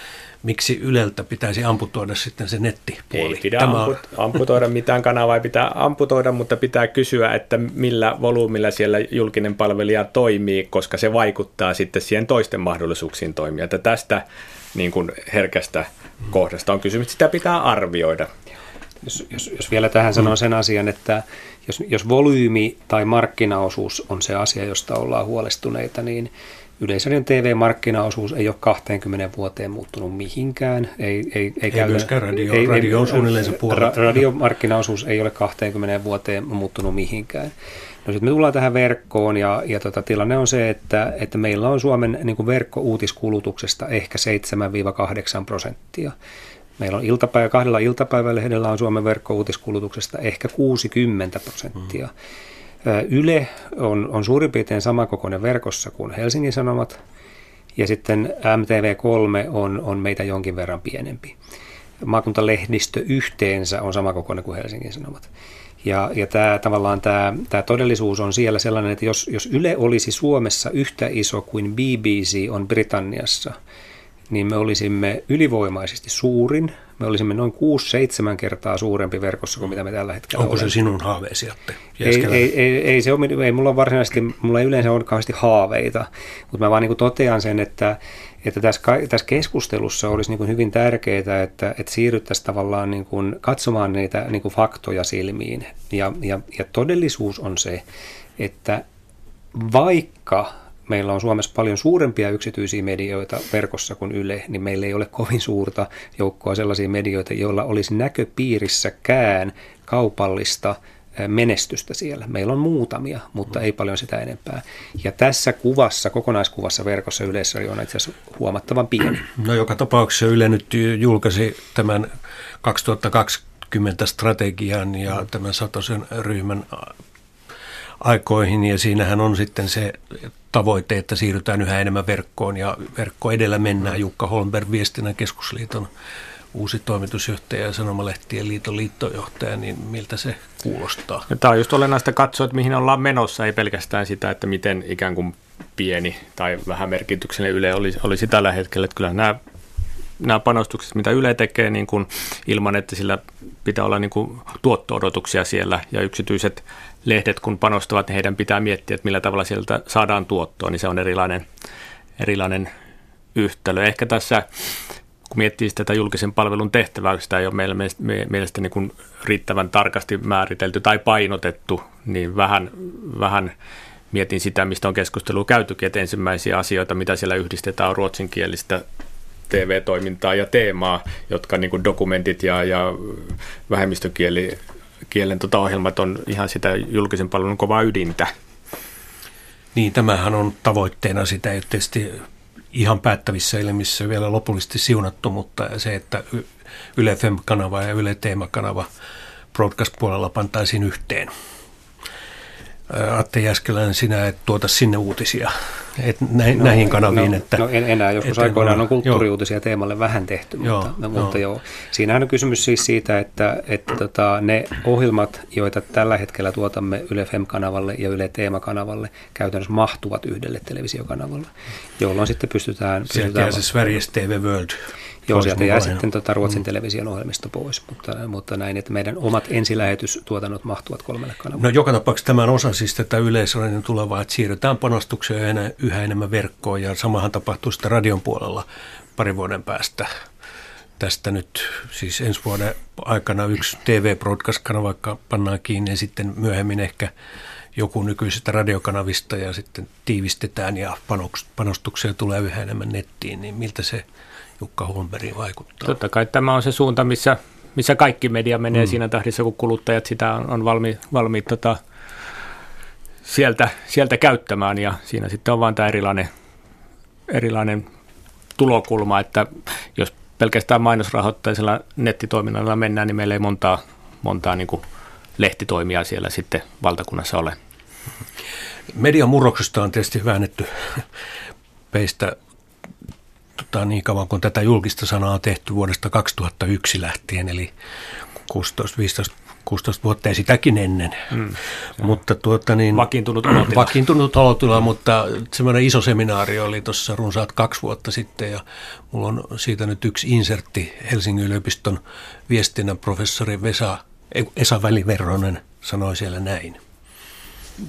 miksi Yleltä pitäisi amputoida sitten se nettipuoli? Ei pidä Tämä... amput, amputoida mitään kanavaa, ei pitää amputoida, mutta pitää kysyä, että millä volyymilla siellä julkinen palvelija toimii, koska se vaikuttaa sitten siihen toisten mahdollisuuksiin toimia. Että tästä niin kuin herkästä kohdasta on kysymys, sitä pitää arvioida. Jos, jos, jos vielä tähän sanon mm. sen asian, että jos, jos volyymi tai markkinaosuus on se asia, josta ollaan huolestuneita, niin Yleisradion TV-markkinaosuus ei ole 20 vuoteen muuttunut mihinkään. Ei, ei, ei, ei myöskään radio, ei, radio on suunnilleen se ra, Radiomarkkinaosuus ei ole 20 vuoteen muuttunut mihinkään. No sitten me tullaan tähän verkkoon ja, ja tota, tilanne on se, että, että meillä on Suomen niin kuin verkkouutiskulutuksesta ehkä 7-8 prosenttia. Meillä on iltapäivä, kahdella iltapäivälehdellä on Suomen verkkouutiskulutuksesta ehkä 60 prosenttia. Hmm. Yle on, on suurin piirtein samankokoinen verkossa kuin Helsingin Sanomat, ja sitten MTV3 on, on meitä jonkin verran pienempi. Maakuntalehdistö yhteensä on samankokoinen kuin Helsingin Sanomat. Ja, ja tämä, tavallaan tämä, tämä todellisuus on siellä sellainen, että jos, jos Yle olisi Suomessa yhtä iso kuin BBC on Britanniassa, niin me olisimme ylivoimaisesti suurin – me olisimme noin 6-7 kertaa suurempi verkossa kuin mitä me tällä hetkellä Onko olemme. se sinun haaveesi, Atte? Ei, ei, ei, ei, se ole, ei mulla on varsinaisesti, mulla ei yleensä ole kauheasti haaveita, mutta mä vaan niin totean sen, että, että tässä, tässä keskustelussa olisi niin hyvin tärkeää, että, että siirryttäisiin tavallaan niin kuin katsomaan niitä niin kuin faktoja silmiin. Ja, ja, ja todellisuus on se, että vaikka meillä on Suomessa paljon suurempia yksityisiä medioita verkossa kuin Yle, niin meillä ei ole kovin suurta joukkoa sellaisia medioita, joilla olisi näköpiirissäkään kaupallista menestystä siellä. Meillä on muutamia, mutta ei paljon sitä enempää. Ja tässä kuvassa, kokonaiskuvassa verkossa yleisö on itse asiassa huomattavan pieni. No joka tapauksessa Yle nyt julkaisi tämän 2020 strategian ja tämän Satosen ryhmän aikoihin ja siinähän on sitten se tavoite, että siirrytään yhä enemmän verkkoon ja verkko edellä mennään. Jukka Holmberg, Viestinnän keskusliiton uusi toimitusjohtaja ja Sanomalehtien liiton liittojohtaja, niin miltä se kuulostaa? Ja tämä on just olennaista katsoa, että mihin ollaan menossa, ei pelkästään sitä, että miten ikään kuin pieni tai vähän merkityksellinen Yle olisi, olisi tällä hetkellä. Että kyllä nämä, nämä panostukset, mitä Yle tekee niin kuin, ilman, että sillä pitää olla niin kuin, tuotto-odotuksia siellä ja yksityiset lehdet kun panostavat, niin heidän pitää miettiä, että millä tavalla sieltä saadaan tuottoa, niin se on erilainen, erilainen yhtälö. Ehkä tässä, kun miettii tätä julkisen palvelun tehtävää, sitä ei ole meillä mielestäni niin kuin riittävän tarkasti määritelty tai painotettu, niin vähän, vähän mietin sitä, mistä on keskustelu käytykin, että ensimmäisiä asioita, mitä siellä yhdistetään, on ruotsinkielistä TV-toimintaa ja teemaa, jotka niin kuin dokumentit ja, ja vähemmistökieli kielen tota ohjelmat on ihan sitä julkisen palvelun kovaa ydintä. Niin, tämähän on tavoitteena sitä, ei tietysti ihan päättävissä elimissä vielä lopullisesti siunattu, mutta se, että Yle FM-kanava ja Yle Teema-kanava broadcast-puolella pantaisiin yhteen. Atte Jäskeläinen, sinä et tuota sinne uutisia et nä, no, näihin kanaviin. No, että, no en enää, joskus aikoinaan on kulttuuriuutisia joo. teemalle vähän tehty, joo, mutta, joo. mutta joo. Siinähän on kysymys siis siitä, että, että tota, ne ohjelmat, joita tällä hetkellä tuotamme Yle FM-kanavalle ja Yle Teema-kanavalle, käytännössä mahtuvat yhdelle televisiokanavalle, jolloin sitten pystytään... Sieltä pystytään jää se Sveriges TV World Joo, sieltä jää sitten tuota Ruotsin mm. television ohjelmisto pois, mutta, mutta näin, että meidän omat ensilähetystuotannot mahtuvat kolmelle kanavalle. No joka tapauksessa tämä on osa siis tätä yleisöllinen tulevaa, että siirrytään panostuksia yhä enemmän verkkoon ja samahan tapahtuu sitten radion puolella parin vuoden päästä. Tästä nyt siis ensi vuoden aikana yksi TV-broadcast-kanava pannaan kiinni ja sitten myöhemmin ehkä joku nykyisistä radiokanavista ja sitten tiivistetään ja panostuksia tulee yhä enemmän nettiin, niin miltä se Jukka Holmberg vaikuttaa? Totta kai tämä on se suunta, missä, missä kaikki media menee mm. siinä tahdissa, kun kuluttajat sitä on, on valmi, valmiit tota, sieltä, sieltä käyttämään ja siinä sitten on vain tämä erilainen, erilainen tulokulma, että jos pelkästään mainosrahoitteisella nettitoiminnalla mennään, niin meillä ei montaa, montaa niin kuin lehtitoimia siellä sitten valtakunnassa ole. Median murroksesta on tietysti väännetty peistä tota, niin kauan kuin tätä julkista sanaa on tehty vuodesta 2001 lähtien, eli 16, 15, 16 vuotta ja sitäkin ennen. Mm, mutta tuota niin, vakiintunut olotila. Vakiintunut olotila, mutta semmoinen iso seminaari oli tuossa runsaat kaksi vuotta sitten ja mulla on siitä nyt yksi insertti Helsingin yliopiston viestinnän professori Vesa, Esa Väliverronen sanoi siellä näin.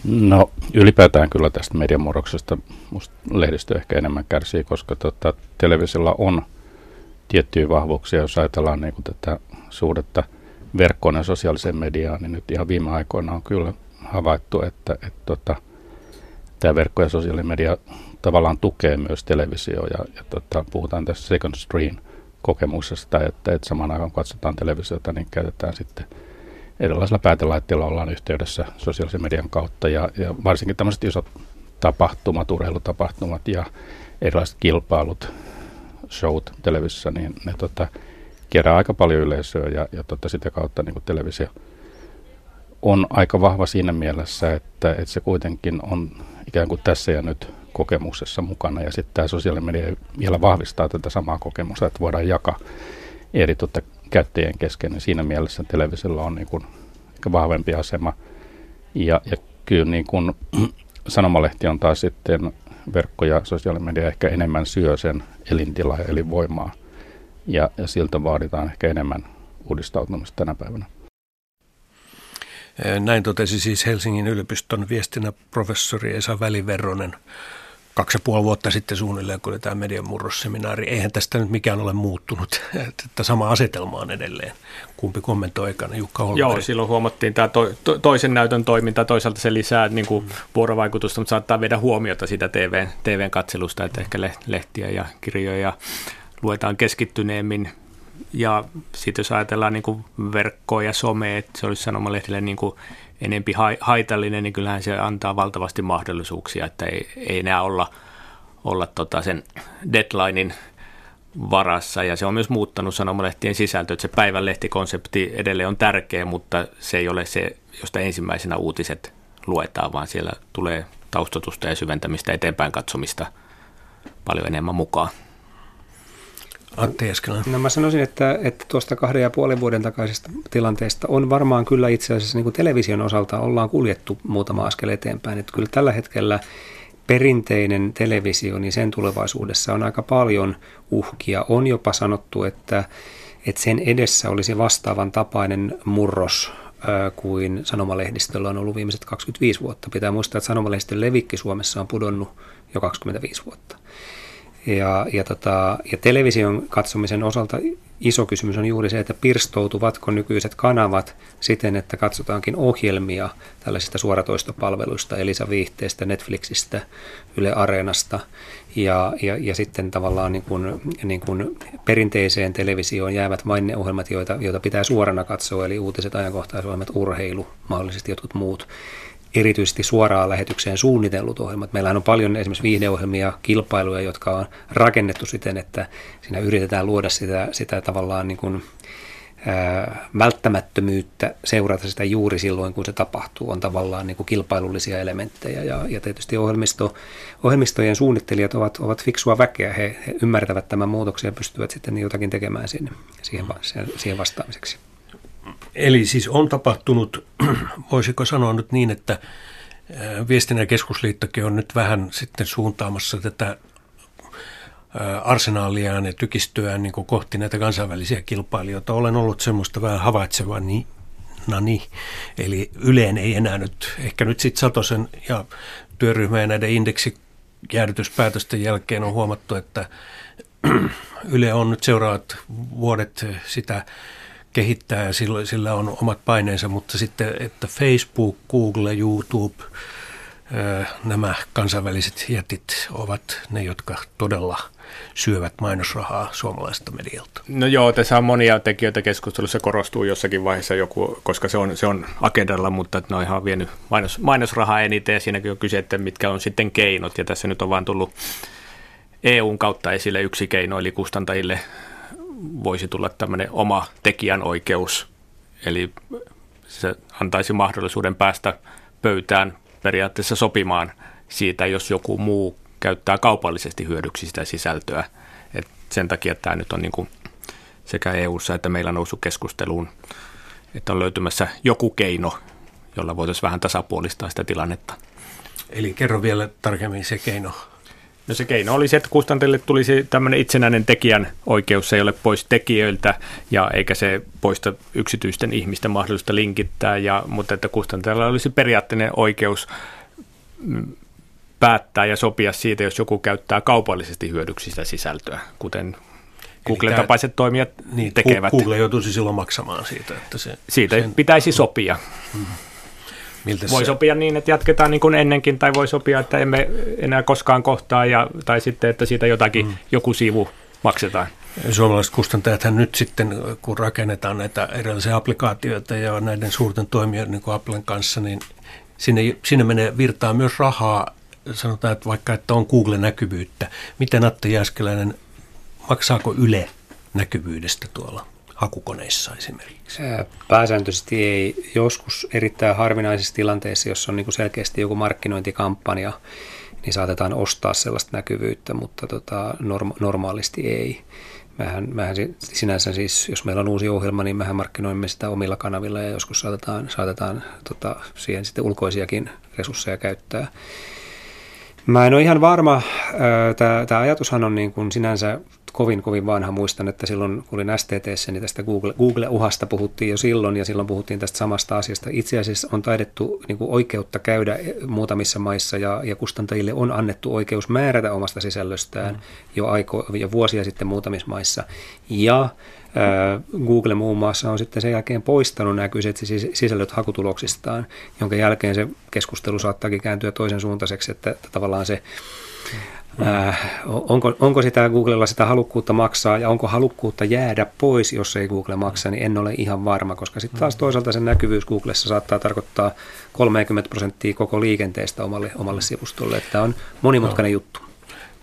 No ylipäätään kyllä tästä mediamurroksesta musta lehdistö ehkä enemmän kärsii, koska tota, televisiolla on tiettyjä vahvuuksia, jos ajatellaan niin tätä suhdetta verkkoon ja sosiaaliseen mediaan, niin nyt ihan viime aikoina on kyllä havaittu, että, että tota, tämä verkko ja sosiaalinen media tavallaan tukee myös televisio ja, ja tota, puhutaan tässä second screen kokemuksesta, että, että samaan aikaan kun katsotaan televisiota, niin käytetään sitten – erilaisilla päätelaitteilla ollaan yhteydessä sosiaalisen median kautta ja, ja varsinkin tämmöiset isot tapahtumat, urheilutapahtumat ja erilaiset kilpailut, showt televisiossa, niin ne tota, kerää aika paljon yleisöä ja, ja tota, sitä kautta niin televisio on aika vahva siinä mielessä, että, että se kuitenkin on ikään kuin tässä ja nyt kokemuksessa mukana ja sitten tämä sosiaalinen media vielä vahvistaa tätä samaa kokemusta, että voidaan jakaa eri tota, käyttäjien kesken. Ja siinä mielessä televisiolla on niin kuin ehkä vahvempi asema. Ja, ja kyllä niin kuin, sanomalehti on taas sitten verkko ja sosiaalinen media ehkä enemmän syö sen elintilaa ja elinvoimaa. Ja, ja siltä vaaditaan ehkä enemmän uudistautumista tänä päivänä. Näin totesi siis Helsingin yliopiston viestinnän professori Esa Väliverronen kaksi ja puoli vuotta sitten suunnilleen, kun oli tämä median murrosseminaari. Eihän tästä nyt mikään ole muuttunut, että sama asetelma on edelleen. Kumpi kommentoi ekana, Jukka Holmberg? Joo, silloin huomattiin tämä to, to, toisen näytön toiminta, toisaalta se lisää niin kuin vuorovaikutusta, mutta saattaa viedä huomiota sitä TVn, TVn katselusta, että ehkä lehtiä ja kirjoja luetaan keskittyneemmin. Ja sitten jos ajatellaan niin kuin verkkoa ja somea, että se olisi sanomalehdille niin kuin enempi haitallinen, niin kyllähän se antaa valtavasti mahdollisuuksia, että ei, ei enää olla, olla tota sen deadlinein varassa ja se on myös muuttanut sanomalehtien sisältö, että se päivänlehtikonsepti edelleen on tärkeä, mutta se ei ole se, josta ensimmäisenä uutiset luetaan, vaan siellä tulee taustatusta ja syventämistä eteenpäin katsomista paljon enemmän mukaan. Antti Eskelä. No mä sanoisin, että, että tuosta kahden ja puolen vuoden takaisesta tilanteesta on varmaan kyllä itse asiassa niin kuin television osalta ollaan kuljettu muutama askel eteenpäin. Että kyllä tällä hetkellä perinteinen televisio, niin sen tulevaisuudessa on aika paljon uhkia. On jopa sanottu, että, että sen edessä olisi vastaavan tapainen murros kuin sanomalehdistöllä on ollut viimeiset 25 vuotta. Pitää muistaa, että sanomalehdistön levikki Suomessa on pudonnut jo 25 vuotta. Ja, ja, tota, ja television katsomisen osalta iso kysymys on juuri se, että pirstoutuvatko nykyiset kanavat siten, että katsotaankin ohjelmia tällaisista suoratoistopalveluista, Elisa Viihteestä, Netflixistä, Yle Areenasta. Ja, ja, ja sitten tavallaan niin kuin, niin kuin perinteiseen televisioon jäävät vain ne ohjelmat, joita, joita pitää suorana katsoa, eli uutiset, ajankohtaisohjelmat, urheilu, mahdollisesti jotkut muut erityisesti suoraan lähetykseen suunnitellut ohjelmat. Meillä on paljon esimerkiksi viihdeohjelmia, kilpailuja, jotka on rakennettu siten, että siinä yritetään luoda sitä, sitä tavallaan niin kuin, ää, välttämättömyyttä seurata sitä juuri silloin, kun se tapahtuu. On tavallaan niin kuin kilpailullisia elementtejä ja, ja tietysti ohjelmisto, ohjelmistojen suunnittelijat ovat, ovat fiksua väkeä. He, he ymmärtävät tämän muutoksen ja pystyvät sitten jotakin tekemään sinne, siihen, siihen vastaamiseksi. Eli siis on tapahtunut, voisiko sanoa nyt niin, että Viestinnän keskusliittokin on nyt vähän sitten suuntaamassa tätä arsenaaliaan ja tykistöään niin kohti näitä kansainvälisiä kilpailijoita. Olen ollut semmoista vähän havaitsevaa niin, niin. Eli Yleen ei enää nyt, ehkä nyt sitten Satosen ja työryhmä ja näiden indeksijäädytyspäätösten jälkeen on huomattu, että Yle on nyt seuraavat vuodet sitä kehittää ja sillä, sillä on omat paineensa, mutta sitten, että Facebook, Google, YouTube, nämä kansainväliset jätit ovat ne, jotka todella syövät mainosrahaa suomalaisesta medialta. No joo, tässä on monia tekijöitä keskustelussa, korostuu jossakin vaiheessa joku, koska se on, se on agendalla, mutta ne on ihan vienyt mainos, mainosrahaa eniten ja siinäkin on kyse, että mitkä on sitten keinot ja tässä nyt on vaan tullut EUn kautta esille yksi keino, eli kustantajille voisi tulla tämmöinen oma tekijänoikeus, eli se antaisi mahdollisuuden päästä pöytään periaatteessa sopimaan siitä, jos joku muu käyttää kaupallisesti hyödyksi sitä sisältöä. Et sen takia tämä nyt on niin kuin sekä EU:ssa että meillä noussut keskusteluun, että on löytymässä joku keino, jolla voitaisiin vähän tasapuolistaa sitä tilannetta. Eli kerro vielä tarkemmin se keino. No se keino oli se, että kustantajille tulisi tämmöinen itsenäinen tekijän oikeus, se ei ole pois tekijöiltä ja eikä se poista yksityisten ihmisten mahdollista linkittää, ja, mutta että kustantajalla olisi periaatteinen oikeus mm, päättää ja sopia siitä, jos joku käyttää kaupallisesti hyödyksi sitä sisältöä, kuten Google-tapaiset toimijat niin, tekevät. Google joutuisi silloin maksamaan siitä. Että se, siitä sen, pitäisi sopia. Hmm. Miltä voi se? sopia niin, että jatketaan niin kuin ennenkin, tai voi sopia, että emme enää koskaan kohtaa, ja, tai sitten, että siitä jotakin mm. joku sivu maksetaan. Suomalaiset kustantajathan nyt sitten, kun rakennetaan näitä erilaisia applikaatioita ja näiden suurten toimijoiden niin kuin Applen kanssa, niin sinne, sinne menee virtaa myös rahaa. Sanotaan, että vaikka että on Google-näkyvyyttä. Miten Atte Jääskeläinen, maksaako Yle näkyvyydestä tuolla? Hakukoneissa esimerkiksi? Pääsääntöisesti ei. Joskus erittäin harvinaisissa tilanteissa, jos on niin kuin selkeästi joku markkinointikampanja, niin saatetaan ostaa sellaista näkyvyyttä, mutta tota, norma- normaalisti ei. Mähän, mähän sinänsä siis, jos meillä on uusi ohjelma, niin mehän markkinoimme sitä omilla kanavilla ja joskus saatetaan, saatetaan tota, siihen sitten ulkoisiakin resursseja käyttää. Mä en ole ihan varma. Tämä ajatushan on niin kuin sinänsä kovin, kovin vanha. Muistan, että silloin kun olin STTssä, niin tästä Google, Google-uhasta puhuttiin jo silloin, ja silloin puhuttiin tästä samasta asiasta. Itse asiassa on taidettu niin kuin oikeutta käydä muutamissa maissa, ja, ja kustantajille on annettu oikeus määrätä omasta sisällöstään mm. jo, aiko, jo vuosia sitten muutamissa maissa. Ja Google muun muassa on sitten sen jälkeen poistanut nämä kyseiset sisällöt hakutuloksistaan, jonka jälkeen se keskustelu saattaakin kääntyä toisen suuntaiseksi, että, että tavallaan se Äh, onko, onko sitä Googlella sitä halukkuutta maksaa ja onko halukkuutta jäädä pois, jos ei Google maksa, niin en ole ihan varma, koska sitten taas toisaalta sen näkyvyys Googlessa saattaa tarkoittaa 30 prosenttia koko liikenteestä omalle, omalle sivustolle, että on monimutkainen no. juttu.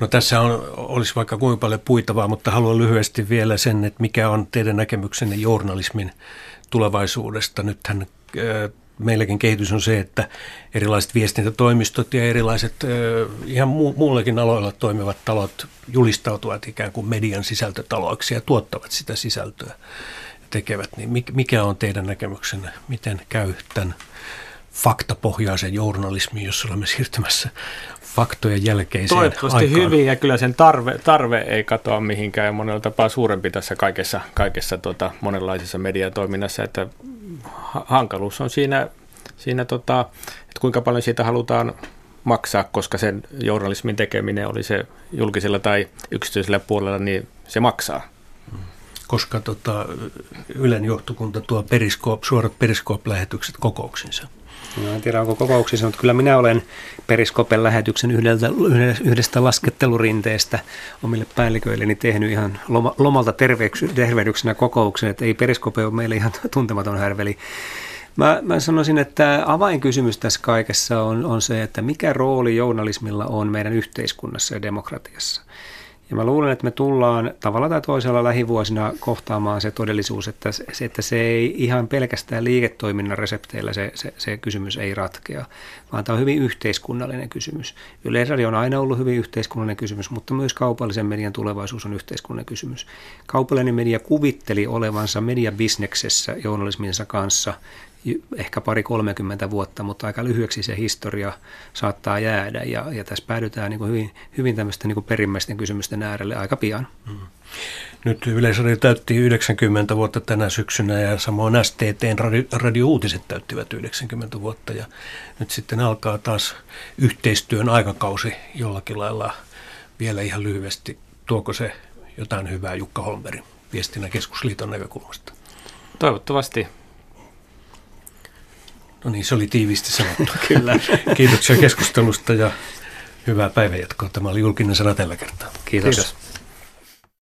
No tässä on, olisi vaikka kuinka paljon puitavaa, mutta haluan lyhyesti vielä sen, että mikä on teidän näkemyksenne journalismin tulevaisuudesta. Nythän meilläkin kehitys on se, että erilaiset viestintätoimistot ja erilaiset ihan muullakin aloilla toimivat talot julistautuvat ikään kuin median sisältötaloiksi ja tuottavat sitä sisältöä ja tekevät. Niin mikä on teidän näkemyksenne, miten käy tämän faktapohjaisen journalismin, jos olemme siirtymässä faktojen jälkeiseen Toivottavasti aikaan. hyvin ja kyllä sen tarve, tarve ei katoa mihinkään ja monella tapaa suurempi tässä kaikessa, kaikessa tota, monenlaisessa mediatoiminnassa, että hankaluus on siinä, siinä tota, että kuinka paljon siitä halutaan maksaa, koska sen journalismin tekeminen oli se julkisella tai yksityisellä puolella, niin se maksaa. Koska tota, Ylen johtokunta tuo periskoop, suorat periskoop-lähetykset kokouksinsa. No, en tiedä, onko kokouksissa, mutta kyllä minä olen Periskopen lähetyksen yhdeltä, yhdestä laskettelurinteestä omille päälliköilleni tehnyt ihan loma, lomalta tervehdyksenä kokouksen, että ei Periskope ole meille ihan tuntematon härveli. Mä, mä sanoisin, että avainkysymys tässä kaikessa on, on se, että mikä rooli journalismilla on meidän yhteiskunnassa ja demokratiassa. Ja mä luulen, että me tullaan tavalla tai toisella lähivuosina kohtaamaan se todellisuus, että se, että se ei ihan pelkästään liiketoiminnan resepteillä se, se, se kysymys ei ratkea, vaan tämä on hyvin yhteiskunnallinen kysymys. Yleisradio on aina ollut hyvin yhteiskunnallinen kysymys, mutta myös kaupallisen median tulevaisuus on yhteiskunnallinen kysymys. Kaupallinen media kuvitteli olevansa mediabisneksessä journalisminsa kanssa ehkä pari 30 vuotta, mutta aika lyhyeksi se historia saattaa jäädä ja, ja tässä päädytään niin kuin hyvin, hyvin tämmöisten niin kuin perimmäisten kysymysten äärelle aika pian. Mm. Nyt Yleisradio täytti 90 vuotta tänä syksynä ja samoin STTn radio, radio-uutiset täyttivät 90 vuotta ja nyt sitten alkaa taas yhteistyön aikakausi jollakin lailla vielä ihan lyhyesti. Tuoko se jotain hyvää Jukka Holmberg viestinnän keskusliiton näkökulmasta? Toivottavasti. No niin, se oli tiiviisti sanottu. Kyllä. Kiitoksia keskustelusta ja hyvää päivänjatkoa. Tämä oli julkinen sana tällä kertaa. Kiitos. Kiitos.